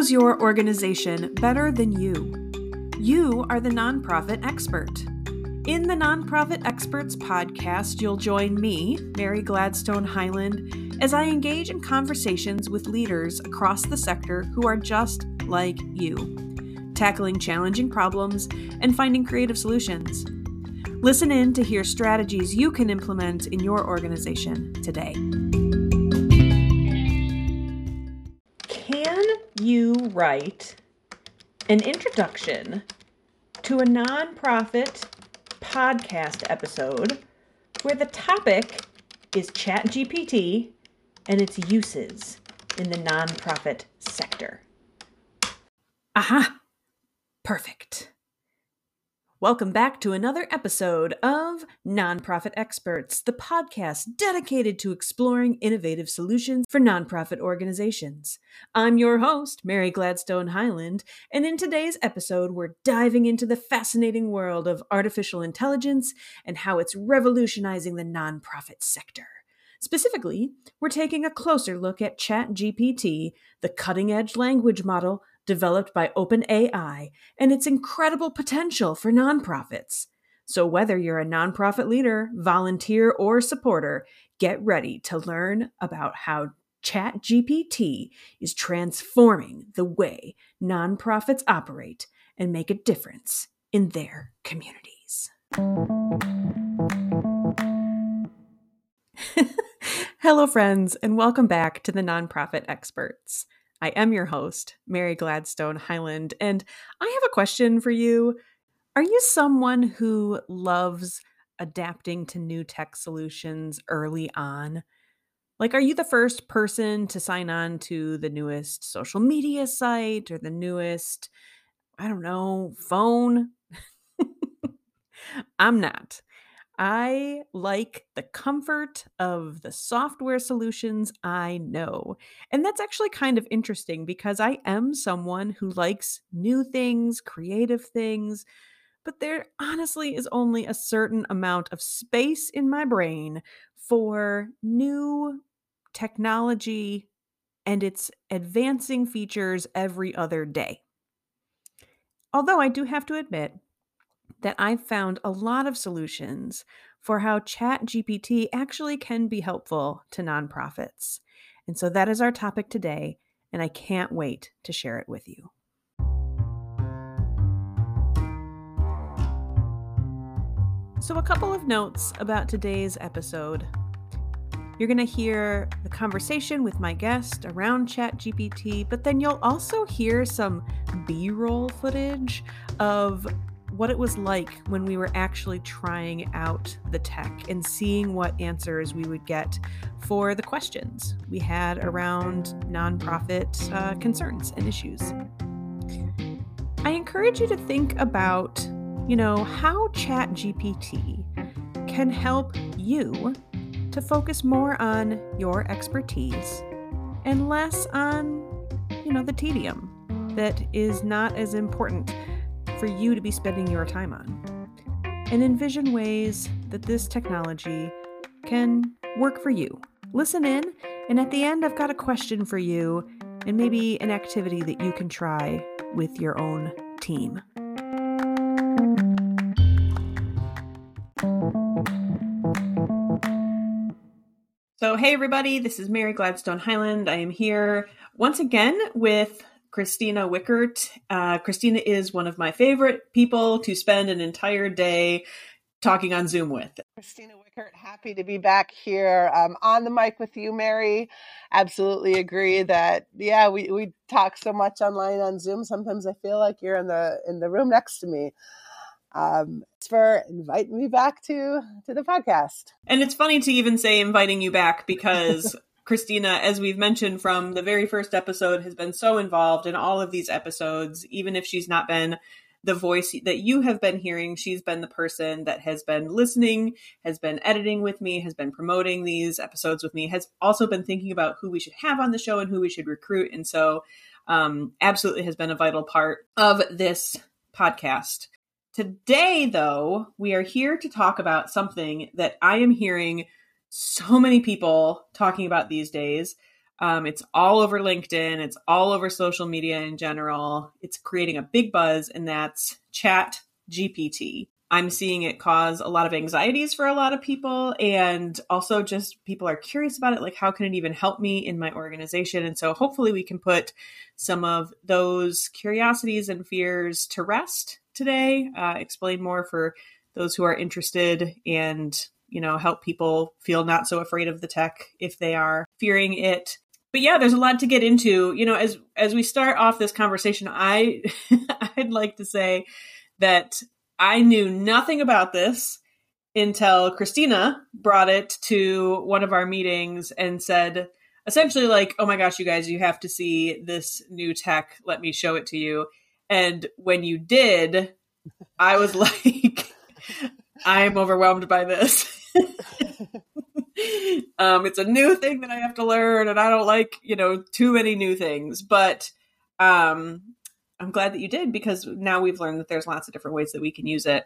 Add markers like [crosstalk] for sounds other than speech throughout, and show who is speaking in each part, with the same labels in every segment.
Speaker 1: knows your organization better than you? You are the nonprofit expert. In the Nonprofit Experts podcast, you'll join me, Mary Gladstone Highland, as I engage in conversations with leaders across the sector who are just like you, tackling challenging problems and finding creative solutions. Listen in to hear strategies you can implement in your organization today. Write an introduction to a nonprofit podcast episode where the topic is ChatGPT and its uses in the nonprofit sector? Aha! Perfect. Welcome back to another episode of Nonprofit Experts, the podcast dedicated to exploring innovative solutions for nonprofit organizations. I'm your host, Mary Gladstone Highland, and in today's episode, we're diving into the fascinating world of artificial intelligence and how it's revolutionizing the nonprofit sector. Specifically, we're taking a closer look at ChatGPT, the cutting edge language model developed by OpenAI, and its incredible potential for nonprofits. So, whether you're a nonprofit leader, volunteer, or supporter, get ready to learn about how ChatGPT is transforming the way nonprofits operate and make a difference in their communities. [laughs] Hello, friends, and welcome back to the Nonprofit Experts. I am your host, Mary Gladstone Highland, and I have a question for you. Are you someone who loves adapting to new tech solutions early on? Like, are you the first person to sign on to the newest social media site or the newest, I don't know, phone? [laughs] I'm not. I like the comfort of the software solutions I know. And that's actually kind of interesting because I am someone who likes new things, creative things, but there honestly is only a certain amount of space in my brain for new technology and its advancing features every other day. Although I do have to admit, that I've found a lot of solutions for how ChatGPT actually can be helpful to nonprofits. And so that is our topic today, and I can't wait to share it with you. So, a couple of notes about today's episode. You're going to hear the conversation with my guest around ChatGPT, but then you'll also hear some B roll footage of what it was like when we were actually trying out the tech and seeing what answers we would get for the questions we had around nonprofit uh, concerns and issues. I encourage you to think about, you know, how ChatGPT can help you to focus more on your expertise and less on, you know, the tedium that is not as important for you to be spending your time on. And envision ways that this technology can work for you. Listen in, and at the end, I've got a question for you and maybe an activity that you can try with your own team. So, hey everybody, this is Mary Gladstone Highland. I am here once again with Christina Wichert. Uh, Christina is one of my favorite people to spend an entire day talking on Zoom with.
Speaker 2: Christina Wichert, happy to be back here um, on the mic with you, Mary. Absolutely agree that yeah, we, we talk so much online on Zoom. Sometimes I feel like you're in the in the room next to me. Um, for inviting me back to to the podcast.
Speaker 1: And it's funny to even say inviting you back because [laughs] Christina, as we've mentioned from the very first episode, has been so involved in all of these episodes, even if she's not been the voice that you have been hearing. She's been the person that has been listening, has been editing with me, has been promoting these episodes with me, has also been thinking about who we should have on the show and who we should recruit. And so, um, absolutely has been a vital part of this podcast. Today, though, we are here to talk about something that I am hearing so many people talking about these days. Um, it's all over LinkedIn. It's all over social media in general. It's creating a big buzz, and that's Chat GPT. I'm seeing it cause a lot of anxieties for a lot of people. And also, just people are curious about it. Like, how can it even help me in my organization? And so, hopefully, we can put some of those curiosities and fears to rest today, uh, explain more for those who are interested, and you know, help people feel not so afraid of the tech if they are fearing it. But yeah, there's a lot to get into. You know, as as we start off this conversation, I [laughs] I'd like to say that I knew nothing about this until Christina brought it to one of our meetings and said, essentially, like, oh my gosh, you guys, you have to see this new tech. Let me show it to you. And when you did, I was [laughs] like, I am overwhelmed by this. Um, it's a new thing that I have to learn, and I don't like, you know, too many new things. But um, I'm glad that you did because now we've learned that there's lots of different ways that we can use it.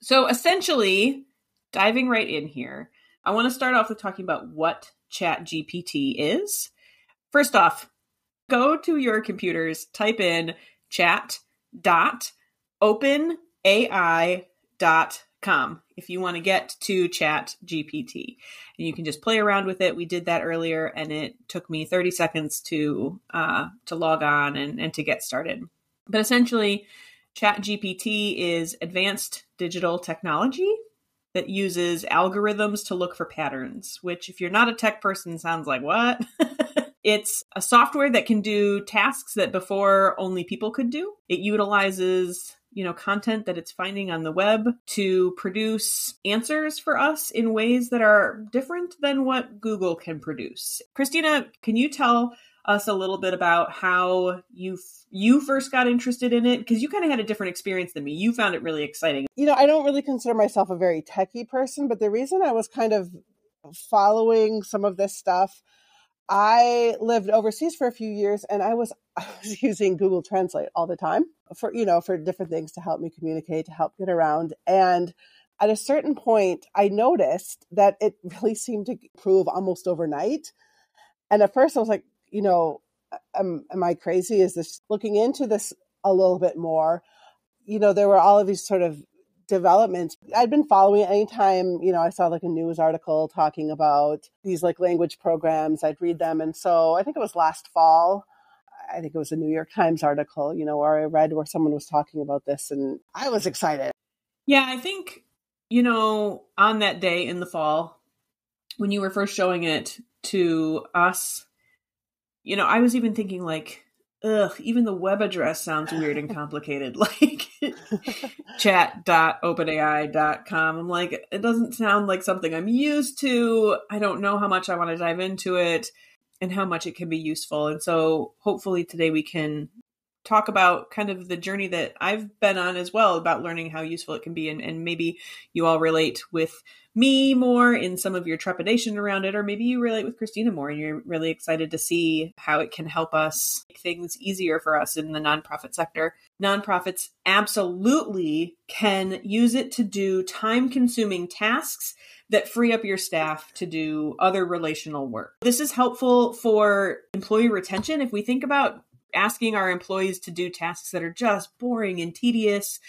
Speaker 1: So essentially, diving right in here, I want to start off with talking about what Chat GPT is. First off, go to your computers, type in chat.openai.com if you want to get to Chat GPT. And you can just play around with it. We did that earlier and it took me 30 seconds to uh, to log on and, and to get started. But essentially, ChatGPT is advanced digital technology that uses algorithms to look for patterns, which, if you're not a tech person, sounds like what? [laughs] it's a software that can do tasks that before only people could do. It utilizes you know content that it's finding on the web to produce answers for us in ways that are different than what Google can produce. Christina, can you tell us a little bit about how you you first got interested in it because you kind of had a different experience than me. You found it really exciting.
Speaker 2: You know, I don't really consider myself a very techie person, but the reason I was kind of following some of this stuff, I lived overseas for a few years and I was [laughs] I was using Google Translate all the time for you know for different things to help me communicate, to help get around and at a certain point, I noticed that it [laughs] really seemed to improve almost overnight. And at first, I was like, you know, am, am I crazy? Is this looking into this a little bit more? You know, there were all of these sort of developments. I'd been following anytime, you know, I saw like a news article talking about these like language programs, I'd read them. And so I think it was last fall. I think it was a New York Times article, you know, where I read where someone was talking about this and I was excited.
Speaker 1: Yeah, I think, you know, on that day in the fall, when you were first showing it to us you know, I was even thinking like, ugh, even the web address sounds weird and complicated. [laughs] like chat.openai.com. I'm like, it doesn't sound like something I'm used to. I don't know how much I want to dive into it and how much it can be useful. And so hopefully today we can talk about kind of the journey that I've been on as well about learning how useful it can be. And, and maybe you all relate with me more in some of your trepidation around it, or maybe you relate with Christina more and you're really excited to see how it can help us make things easier for us in the nonprofit sector. Nonprofits absolutely can use it to do time consuming tasks that free up your staff to do other relational work. This is helpful for employee retention. If we think about asking our employees to do tasks that are just boring and tedious,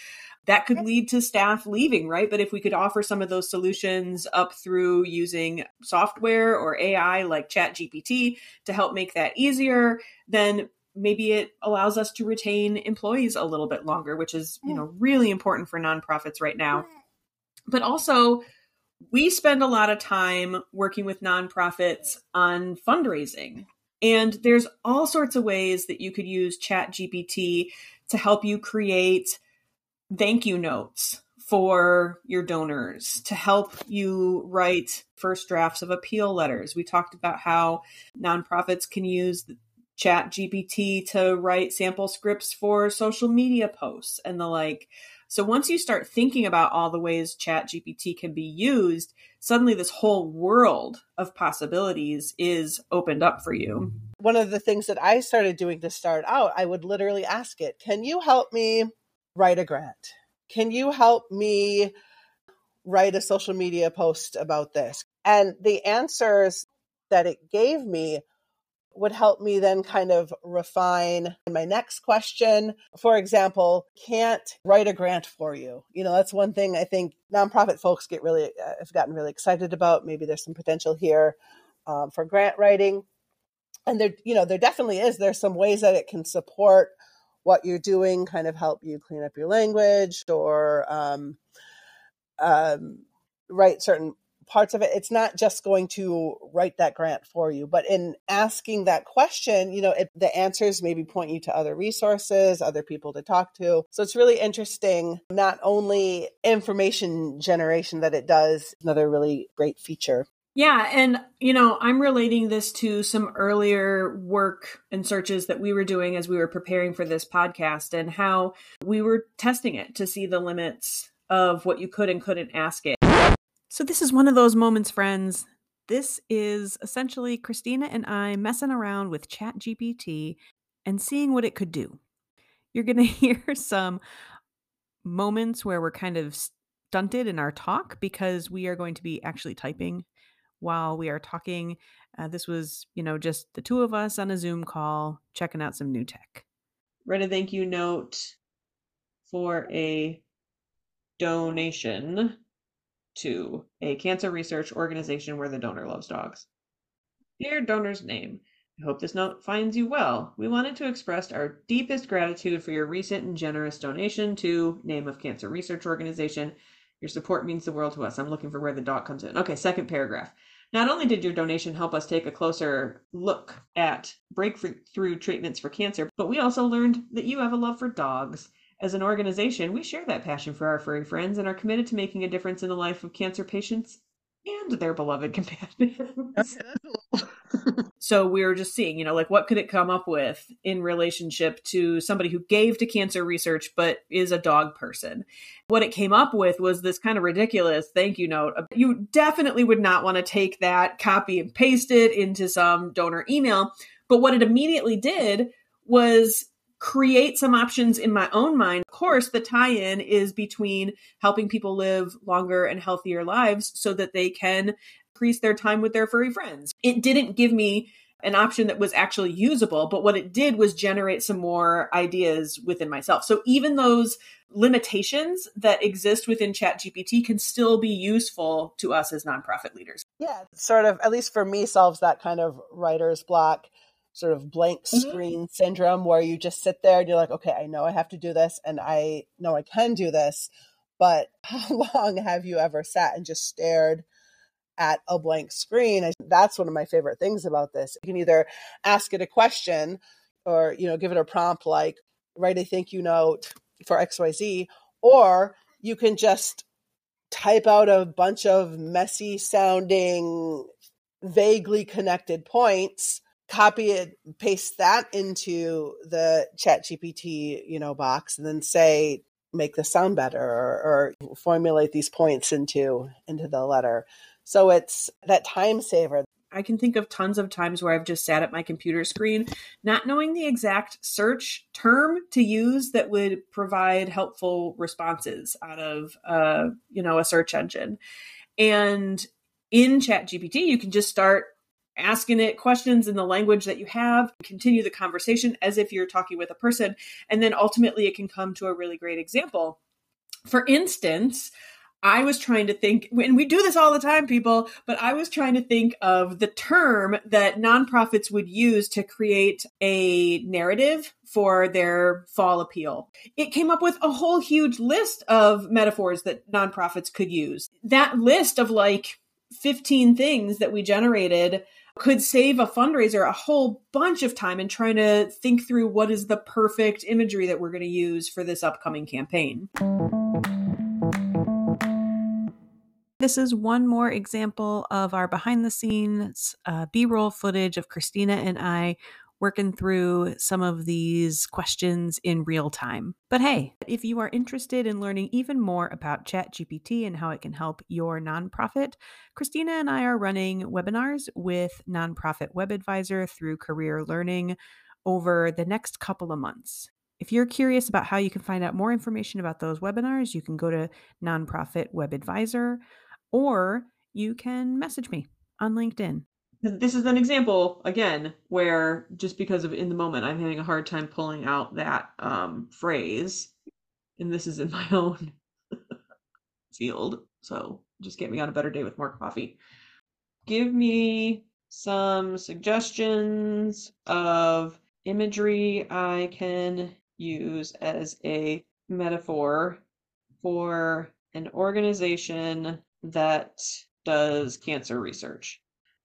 Speaker 1: that could lead to staff leaving, right? But if we could offer some of those solutions up through using software or AI like ChatGPT to help make that easier, then maybe it allows us to retain employees a little bit longer, which is, you know, really important for nonprofits right now. But also, we spend a lot of time working with nonprofits on fundraising. And there's all sorts of ways that you could use ChatGPT to help you create thank you notes for your donors to help you write first drafts of appeal letters. We talked about how nonprofits can use chat GPT to write sample scripts for social media posts and the like. So once you start thinking about all the ways chat GPT can be used, suddenly this whole world of possibilities is opened up for you.
Speaker 2: One of the things that I started doing to start out, I would literally ask it, can you help me write a grant? Can you help me write a social media post about this? And the answers that it gave me would help me then kind of refine my next question. For example, can't write a grant for you. You know, that's one thing I think nonprofit folks get really, uh, have gotten really excited about. Maybe there's some potential here um, for grant writing. And there, you know, there definitely is. There's some ways that it can support what you're doing, kind of help you clean up your language or um, um, write certain parts of it it's not just going to write that grant for you but in asking that question you know it, the answers maybe point you to other resources other people to talk to so it's really interesting not only information generation that it does another really great feature
Speaker 1: yeah, and you know, I'm relating this to some earlier work and searches that we were doing as we were preparing for this podcast and how we were testing it to see the limits of what you could and couldn't ask it. So, this is one of those moments, friends. This is essentially Christina and I messing around with ChatGPT and seeing what it could do. You're going [laughs] to hear some moments where we're kind of stunted in our talk because we are going to be actually typing while we are talking. Uh, this was, you know, just the two of us on a Zoom call checking out some new tech. Read a thank you note for a donation to a cancer research organization where the donor loves dogs. Dear donor's name, I hope this note finds you well. We wanted to express our deepest gratitude for your recent and generous donation to Name of Cancer Research Organization. Your support means the world to us. I'm looking for where the dog comes in. Okay, second paragraph. Not only did your donation help us take a closer look at breakthrough treatments for cancer, but we also learned that you have a love for dogs as an organization, we share that passion for our furry friends and are committed to making a difference in the life of cancer patients and their beloved [laughs] companions. [laughs] so we were just seeing, you know, like what could it come up with in relationship to somebody who gave to cancer research but is a dog person? What it came up with was this kind of ridiculous thank you note. You definitely would not want to take that, copy and paste it into some donor email. But what it immediately did was create some options in my own mind. Of course, the tie in is between helping people live longer and healthier lives so that they can increase their time with their furry friends. It didn't give me an option that was actually usable, but what it did was generate some more ideas within myself. So even those limitations that exist within ChatGPT can still be useful to us as nonprofit leaders.
Speaker 2: Yeah, sort of, at least for me, solves that kind of writer's block sort of blank mm-hmm. screen mm-hmm. syndrome where you just sit there and you're like, okay, I know I have to do this and I know I can do this. But [laughs] how long have you ever sat and just stared at a blank screen? That's one of my favorite things about this. You can either ask it a question or, you know, give it a prompt like, write a thank you note for XYZ, or you can just type out a bunch of messy sounding, vaguely connected points copy it, paste that into the chat GPT, you know, box and then say, make the sound better or, or formulate these points into into the letter. So it's that time saver.
Speaker 1: I can think of tons of times where I've just sat at my computer screen, not knowing the exact search term to use that would provide helpful responses out of, uh, you know, a search engine. And in ChatGPT, you can just start asking it questions in the language that you have, continue the conversation as if you're talking with a person, and then ultimately it can come to a really great example. For instance, I was trying to think, and we do this all the time, people, but I was trying to think of the term that nonprofits would use to create a narrative for their fall appeal. It came up with a whole huge list of metaphors that nonprofits could use. That list of like 15 things that we generated could save a fundraiser a whole bunch of time in trying to think through what is the perfect imagery that we're going to use for this upcoming campaign. This is one more example of our behind the scenes uh, B roll footage of Christina and I working through some of these questions in real time. But hey, if you are interested in learning even more about ChatGPT and how it can help your nonprofit, Christina and I are running webinars with Nonprofit Web Advisor through Career Learning over the next couple of months. If you're curious about how you can find out more information about those webinars, you can go to Nonprofit Web Advisor or you can message me on LinkedIn. This is an example again where just because of in the moment i'm having a hard time pulling out that um, phrase. And this is in my [laughs] own field so just get me on a better day with more coffee. Give me some suggestions of imagery i can use as a metaphor for an organization that does cancer research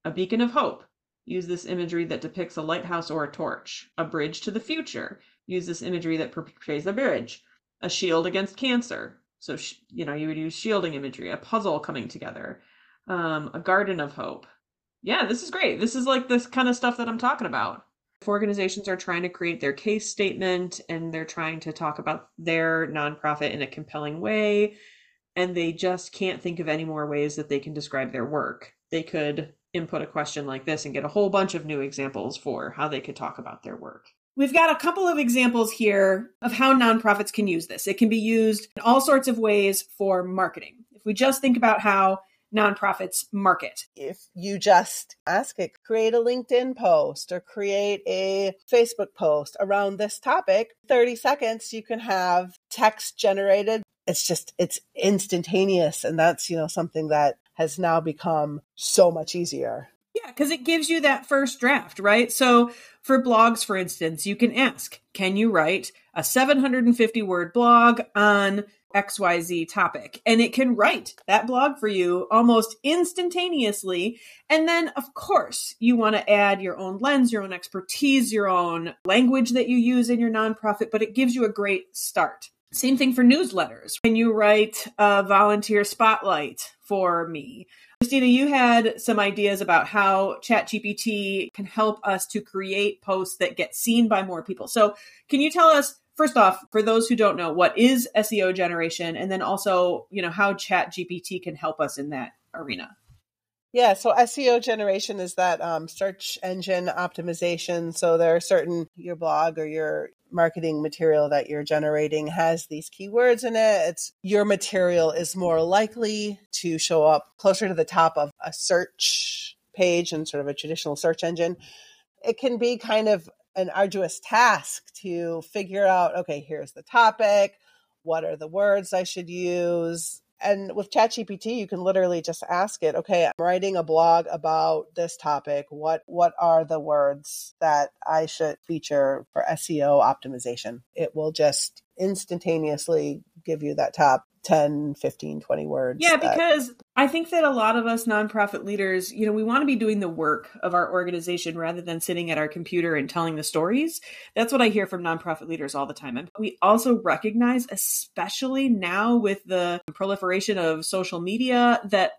Speaker 1: a beacon of hope. Use this imagery that depicts a lighthouse or a torch. A bridge to the future. Use this imagery that portrays a bridge. A shield against cancer. So, you know, you would use shielding imagery. A puzzle coming together. Um, a garden of hope. Yeah, this is great. This is like this kind of stuff that I'm talking about. If organizations are trying to create their case statement and they're trying to talk about their nonprofit in a compelling way, and they just can't think of any more ways that they can describe their work, they could input a question like this and get a whole bunch of new examples for how they could talk about their work. We've got a couple of examples here of how nonprofits can use this. It can be used in all sorts of ways for marketing. If we just think about how nonprofits market.
Speaker 2: If you just ask it, create a LinkedIn post or create a Facebook post around this topic, 30 seconds, you can have text generated. It's just, it's instantaneous. And that's, you know, something that has now become so much easier.
Speaker 1: Yeah, because it gives you that first draft, right? So for blogs, for instance, you can ask, can you write a 750 word blog on XYZ topic? And it can write that blog for you almost instantaneously. And then, of course, you want to add your own lens, your own expertise, your own language that you use in your nonprofit, but it gives you a great start. Same thing for newsletters. Can you write a volunteer spotlight for me, Christina, you had some ideas about how ChatGPT can help us to create posts that get seen by more people. So, can you tell us first off, for those who don't know, what is SEO generation, and then also, you know, how ChatGPT can help us in that arena?
Speaker 2: Yeah, so SEO generation is that um, search engine optimization. So there are certain your blog or your marketing material that you're generating has these keywords in it. It's your material is more likely to show up closer to the top of a search page and sort of a traditional search engine. It can be kind of an arduous task to figure out okay, here's the topic, what are the words I should use, and with ChatGPT, you can literally just ask it, okay, I'm writing a blog about this topic. What what are the words that I should feature for SEO optimization? It will just instantaneously give you that top 10 15 20 words
Speaker 1: yeah because i think that a lot of us nonprofit leaders you know we want to be doing the work of our organization rather than sitting at our computer and telling the stories. That's what i hear from nonprofit leaders all the time. And we also recognize especially now with the proliferation of social media that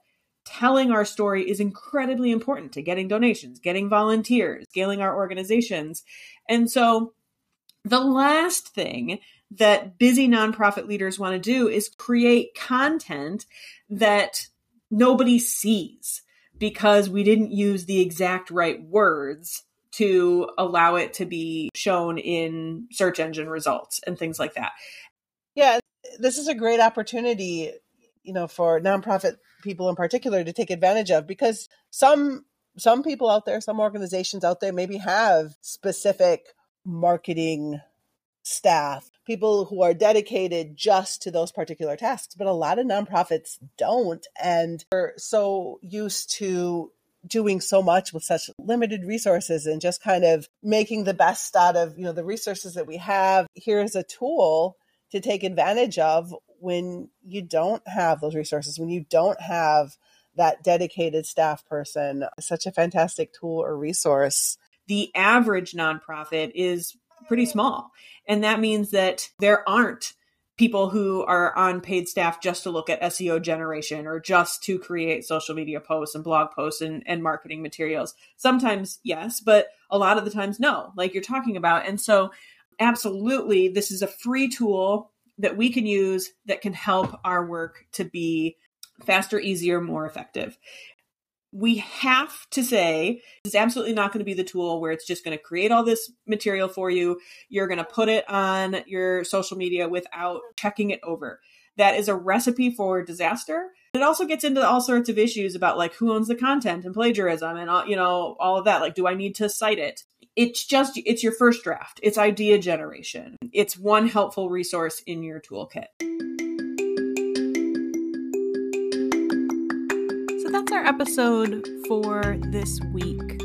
Speaker 1: telling our story is incredibly important to getting donations getting volunteers scaling our organizations. And so the last thing that busy nonprofit leaders want to do is create content that nobody sees because we didn't use the exact right words to allow it to be shown in search engine results and things like that.
Speaker 2: Yeah, this is a great opportunity, you know, for nonprofit people in particular to take advantage of because some some people out there, some organizations out there maybe have specific marketing staff, people who are dedicated just to those particular tasks, but a lot of nonprofits don't and are so used to doing so much with such limited resources and just kind of making the best out of, you know, the resources that we have. Here's a tool to take advantage of when you don't have those resources, when you don't have that dedicated staff person, such a fantastic tool or resource.
Speaker 1: The average nonprofit is pretty small. And that means that there aren't people who are on paid staff just to look at SEO generation or just to create social media posts and blog posts and, and marketing materials. Sometimes, yes, but a lot of the times, no, like you're talking about. And so, absolutely, this is a free tool that we can use that can help our work to be faster, easier, more effective we have to say it's absolutely not going to be the tool where it's just going to create all this material for you. You're going to put it on your social media without checking it over. That is a recipe for disaster. It also gets into all sorts of issues about like who owns the content and plagiarism and all, you know all of that. Like, do I need to cite it? It's just it's your first draft. It's idea generation. It's one helpful resource in your toolkit. Episode for this week.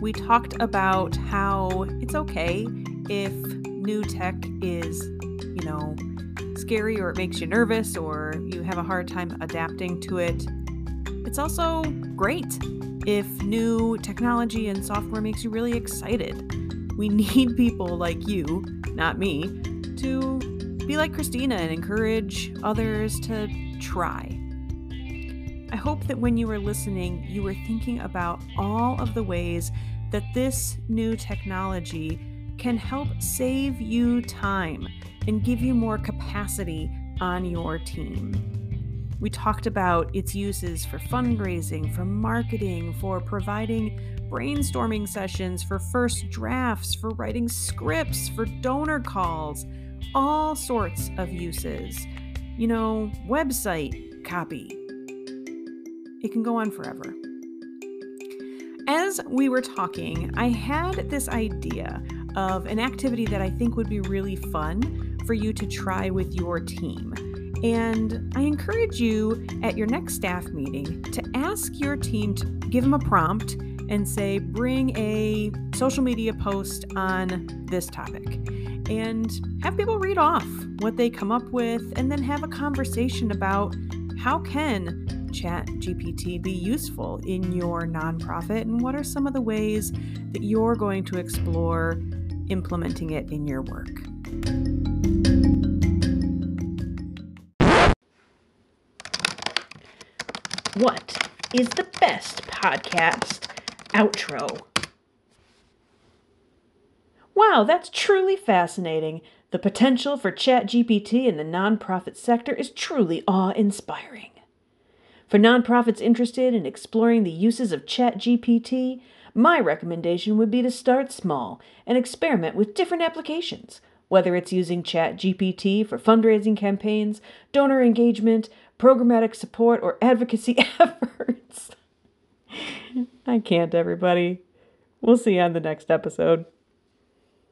Speaker 1: We talked about how it's okay if new tech is, you know, scary or it makes you nervous or you have a hard time adapting to it. It's also great if new technology and software makes you really excited. We [laughs] need people like you, not me, to be like Christina and encourage others to try. I hope that when you were listening, you were thinking about all of the ways that this new technology can help save you time and give you more capacity on your team. We talked about its uses for fundraising, for marketing, for providing brainstorming sessions, for first drafts, for writing scripts, for donor calls, all sorts of uses. You know, website copy. It can go on forever. As we were talking, I had this idea of an activity that I think would be really fun for you to try with your team. And I encourage you at your next staff meeting to ask your team to give them a prompt and say, bring a social media post on this topic. And have people read off what they come up with and then have a conversation about how can chat gpt be useful in your nonprofit and what are some of the ways that you're going to explore implementing it in your work. What is the best podcast outro? Wow, that's truly fascinating. The potential for ChatGPT in the nonprofit sector is truly awe inspiring. For nonprofits interested in exploring the uses of ChatGPT, my recommendation would be to start small and experiment with different applications, whether it's using ChatGPT for fundraising campaigns, donor engagement, programmatic support, or advocacy [laughs] efforts. I can't, everybody. We'll see you on the next episode.